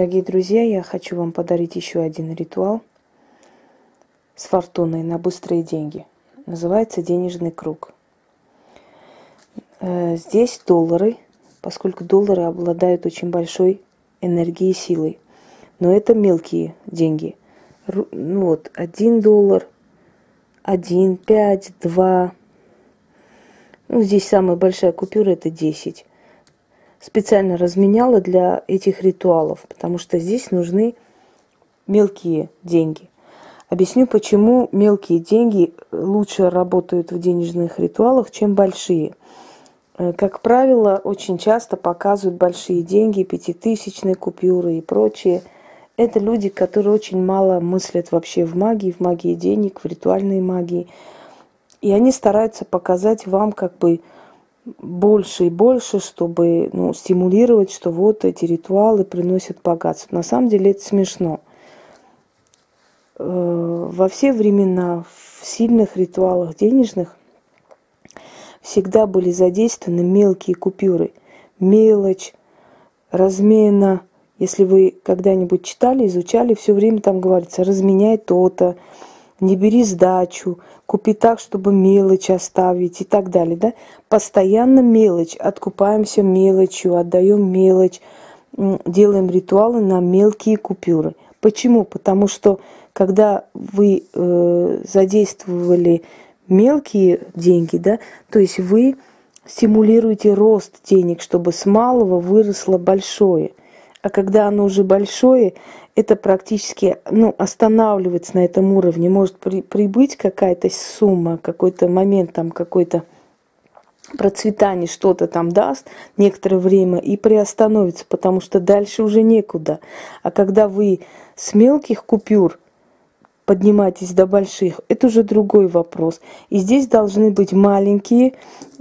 Дорогие друзья, я хочу вам подарить еще один ритуал с фортуной на быстрые деньги. Называется денежный круг. Э, здесь доллары, поскольку доллары обладают очень большой энергией и силой. Но это мелкие деньги. Ну вот, один доллар, один, пять, два. Ну, здесь самая большая купюра это 10 специально разменяла для этих ритуалов, потому что здесь нужны мелкие деньги. Объясню, почему мелкие деньги лучше работают в денежных ритуалах, чем большие. Э, как правило, очень часто показывают большие деньги, пятитысячные купюры и прочее. Это люди, которые очень мало мыслят вообще в магии, в магии денег, в ритуальной магии. И они стараются показать вам как бы больше и больше, чтобы ну, стимулировать, что вот эти ритуалы приносят богатство. На самом деле это смешно. Э, во все времена в сильных ритуалах денежных всегда были задействованы мелкие купюры. Мелочь, размена. Если вы когда-нибудь читали, изучали, все время там говорится, разменяй то-то, не бери сдачу, купи так, чтобы мелочь оставить и так далее, да? Постоянно мелочь, откупаемся мелочью, отдаем мелочь, делаем ритуалы на мелкие купюры. Почему? Потому что когда вы э, задействовали мелкие деньги, да, то есть вы стимулируете рост денег, чтобы с малого выросло большое. А когда оно уже большое, это практически ну, останавливается на этом уровне. Может при, прибыть какая-то сумма, какой-то момент, там какой-то процветание что-то там даст некоторое время и приостановится, потому что дальше уже некуда. А когда вы с мелких купюр поднимаетесь до больших, это уже другой вопрос. И здесь должны быть маленькие,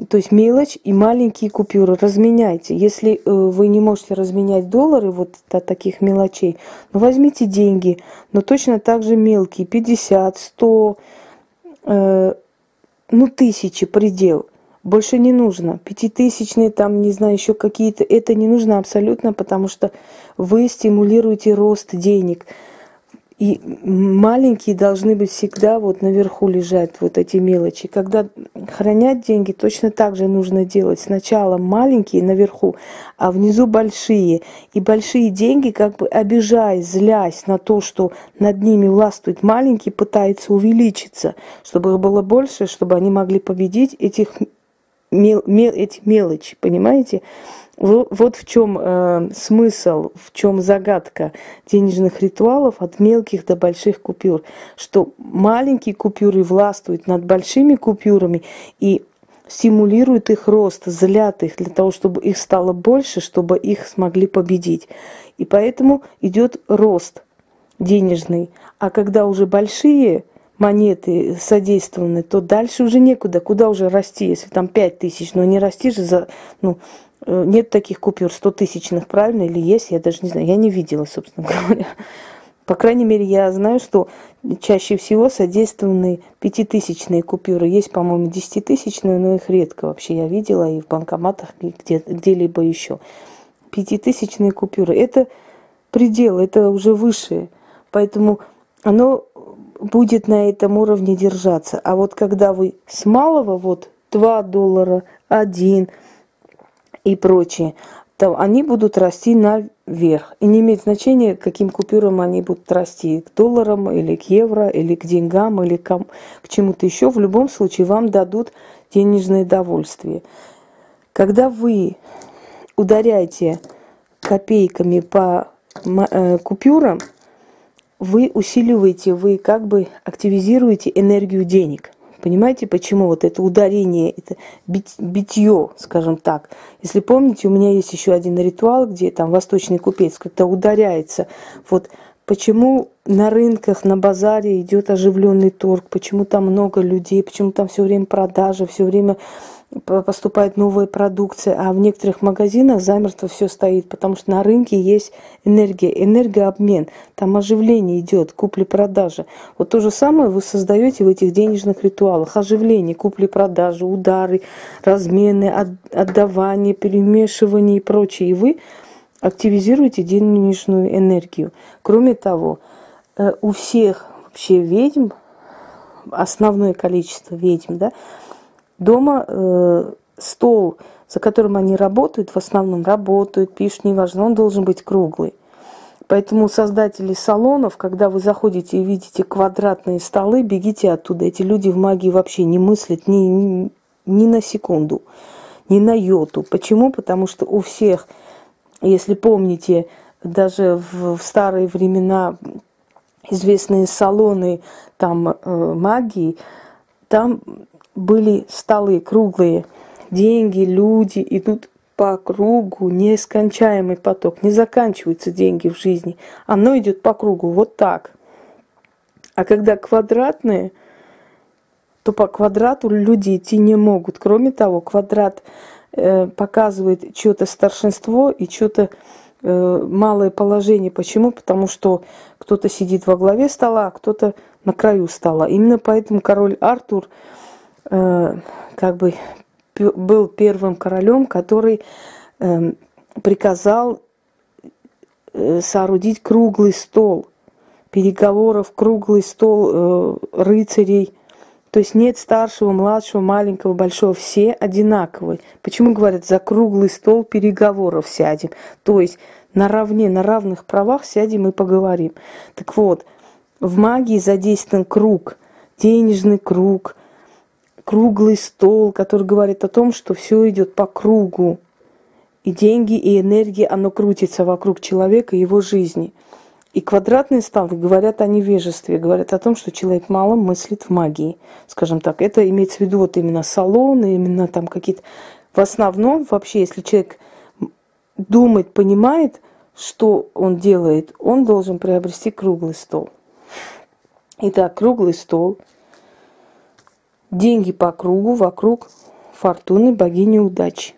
то есть мелочь и маленькие купюры. Разменяйте. Если э, вы не можете разменять доллары вот от таких мелочей, ну возьмите деньги, но точно так же мелкие, 50, 100, э, ну тысячи предел. Больше не нужно. Пятитысячные, там, не знаю, еще какие-то. Это не нужно абсолютно, потому что вы стимулируете рост денег. И маленькие должны быть всегда вот наверху лежать вот эти мелочи. Когда хранять деньги, точно так же нужно делать. Сначала маленькие наверху, а внизу большие. И большие деньги, как бы обижаясь, злясь на то, что над ними властвует маленький, пытаются увеличиться, чтобы их было больше, чтобы они могли победить этих мел, мел, эти мелочи, понимаете? Вот в чем э, смысл, в чем загадка денежных ритуалов от мелких до больших купюр, что маленькие купюры властвуют над большими купюрами и стимулируют их рост, злят их для того, чтобы их стало больше, чтобы их смогли победить. И поэтому идет рост денежный. А когда уже большие монеты содействованы, то дальше уже некуда. Куда уже расти, если там 5 тысяч, но не расти же за, ну, нет таких купюр 100 тысячных, правильно, или есть, я даже не знаю, я не видела, собственно говоря. По крайней мере, я знаю, что чаще всего содействованы пятитысячные купюры. Есть, по-моему, десятитысячные, но их редко вообще я видела и в банкоматах, и где, где-либо еще. Пятитысячные купюры. Это предел, это уже выше. Поэтому оно будет на этом уровне держаться. А вот когда вы с малого, вот 2 доллара, 1, и прочее, то они будут расти наверх. И не имеет значения, каким купюрам они будут расти, к долларам или к евро, или к деньгам, или к, к чему-то еще. В любом случае вам дадут денежное довольствие. Когда вы ударяете копейками по э, купюрам, вы усиливаете, вы как бы активизируете энергию денег – Понимаете, почему вот это ударение, это бить, битье, скажем так. Если помните, у меня есть еще один ритуал, где там восточный купец, когда ударяется. Вот почему на рынках, на базаре идет оживленный торг, почему там много людей, почему там все время продажи, все время поступает новая продукция, а в некоторых магазинах замертво все стоит, потому что на рынке есть энергия, энергообмен, там оживление идет, купли-продажи. Вот то же самое вы создаете в этих денежных ритуалах. Оживление, купли-продажи, удары, размены, отдавание, перемешивание и прочее. И вы активизируйте денежную энергию. Кроме того, э, у всех вообще ведьм, основное количество ведьм, да, дома э, стол, за которым они работают, в основном работают, пишут, неважно, он должен быть круглый. Поэтому создатели салонов, когда вы заходите и видите квадратные столы, бегите оттуда. Эти люди в магии вообще не мыслят ни, ни, ни на секунду, ни на йоту. Почему? Потому что у всех, если помните, даже в, в старые времена известные салоны там э, магии, там были столы круглые, деньги, люди идут по кругу, нескончаемый поток, не заканчиваются деньги в жизни. Оно идет по кругу вот так. А когда квадратные, то по квадрату люди идти не могут. Кроме того, квадрат э, показывает что-то старшинство и что-то э, малое положение. Почему? Потому что кто-то сидит во главе стола, а кто-то на краю стола. Именно поэтому король Артур как бы был первым королем, который э, приказал э, соорудить круглый стол переговоров, круглый стол э, рыцарей. То есть нет старшего, младшего, маленького, большого, все одинаковые. Почему говорят, за круглый стол переговоров сядем? То есть наравне, на равных правах сядем и поговорим. Так вот, в магии задействован круг, денежный круг, круглый стол, который говорит о том, что все идет по кругу. И деньги, и энергия, оно крутится вокруг человека и его жизни. И квадратные столы говорят о невежестве, говорят о том, что человек мало мыслит в магии. Скажем так, это имеется в виду вот именно салоны, именно там какие-то... В основном вообще, если человек думает, понимает, что он делает, он должен приобрести круглый стол. Итак, круглый стол – деньги по кругу вокруг фортуны богини удачи.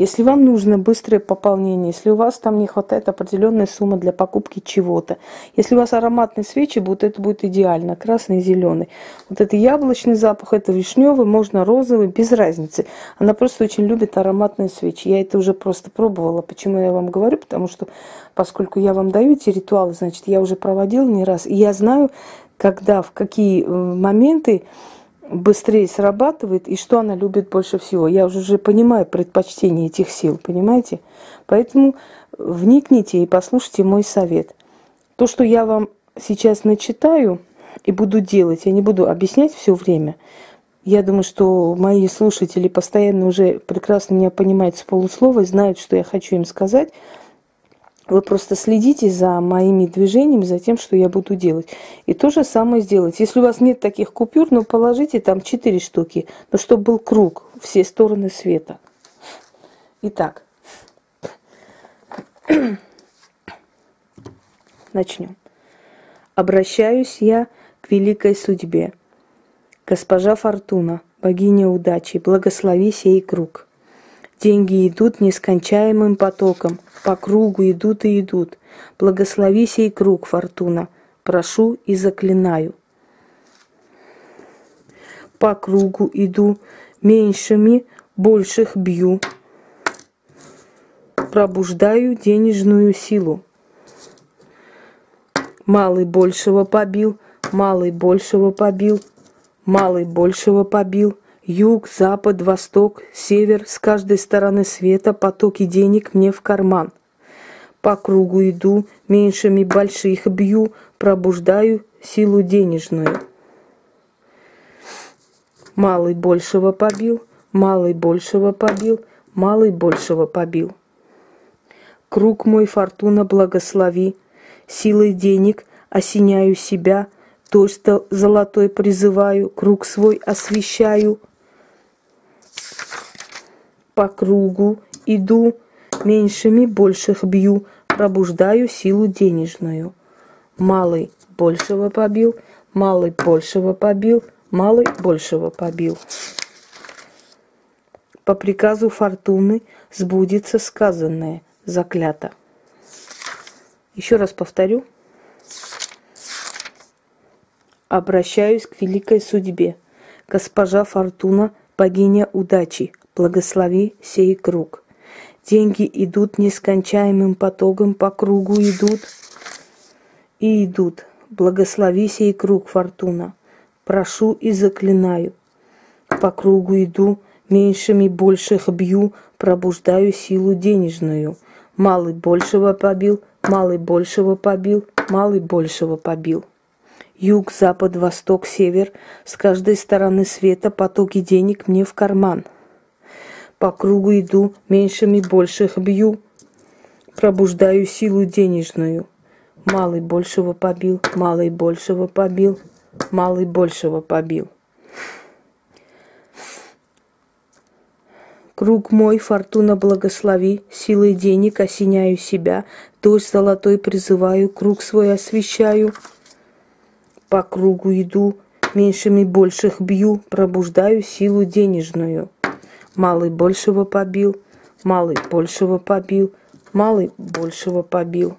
Если вам нужно быстрое пополнение, если у вас там не хватает определенной суммы для покупки чего-то, если у вас ароматные свечи будут, это будет идеально, красный и зеленый. Вот это яблочный запах, это вишневый, можно розовый, без разницы. Она просто очень любит ароматные свечи. Я это уже просто пробовала. Почему я вам говорю? Потому что, поскольку я вам даю эти ритуалы, значит, я уже проводила не раз, и я знаю, когда, в какие э, моменты быстрее срабатывает и что она любит больше всего. Я уже, уже понимаю предпочтение этих сил, понимаете? Поэтому вникните и послушайте мой совет. То, что я вам сейчас начитаю и буду делать, я не буду объяснять все время. Я думаю, что мои слушатели постоянно уже прекрасно меня понимают с полуслова знают, что я хочу им сказать. Вы просто следите за моими движениями, за тем, что я буду делать. И то же самое сделать. Если у вас нет таких купюр, ну положите там 4 штуки, но чтобы был круг, все стороны света. Итак, начнем. Обращаюсь я к великой судьбе. Госпожа Фортуна, богиня удачи, благослови сей круг – Деньги идут нескончаемым потоком, по кругу идут и идут. Благослови сей круг, Фортуна, прошу и заклинаю. По кругу иду, меньшими, больших бью. Пробуждаю денежную силу. Малый большего побил, малый большего побил, малый большего побил – Юг, запад, восток, север, с каждой стороны света потоки денег мне в карман. По кругу иду, меньшими больших бью, пробуждаю силу денежную. Малый большего побил, малый большего побил, малый большего побил. Круг мой фортуна благослови, силой денег осеняю себя, то, что золотой призываю, круг свой освещаю – по кругу, иду, меньшими больших бью, пробуждаю силу денежную. Малый большего побил, малый большего побил, малый большего побил. По приказу фортуны сбудется сказанное, заклято. Еще раз повторю. Обращаюсь к великой судьбе. Госпожа Фортуна, богиня удачи, благослови сей круг. Деньги идут нескончаемым потоком, по кругу идут и идут. Благослови сей круг, фортуна. Прошу и заклинаю. По кругу иду, меньшими больших бью, пробуждаю силу денежную. Малый большего побил, малый большего побил, малый большего побил. Юг, запад, восток, север, с каждой стороны света потоки денег мне в карман. По кругу иду, меньшими больших бью, пробуждаю силу денежную. Малый большего побил, малый большего побил, малый большего побил. Круг мой, фортуна благослови, силой денег осеняю себя, дождь золотой призываю, круг свой освещаю – по кругу иду, меньшими больших бью, пробуждаю силу денежную. Малый большего побил, малый большего побил, малый большего побил.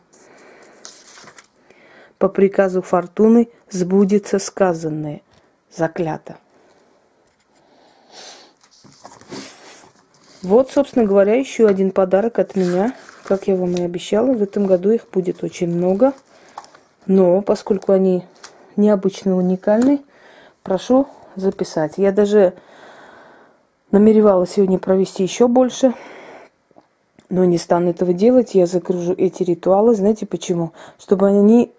По приказу фортуны сбудется сказанное, заклято. Вот, собственно говоря, еще один подарок от меня. Как я вам и обещала, в этом году их будет очень много. Но поскольку они необычный, уникальный, прошу записать. Я даже намеревалась сегодня провести еще больше, но не стану этого делать. Я загружу эти ритуалы. Знаете почему? Чтобы они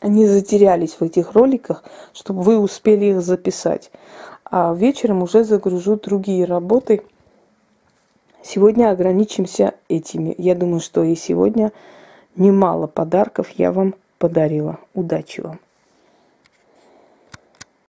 они затерялись в этих роликах, чтобы вы успели их записать. А вечером уже загружу другие работы. Сегодня ограничимся этими. Я думаю, что и сегодня немало подарков я вам подарила. Удачи вам!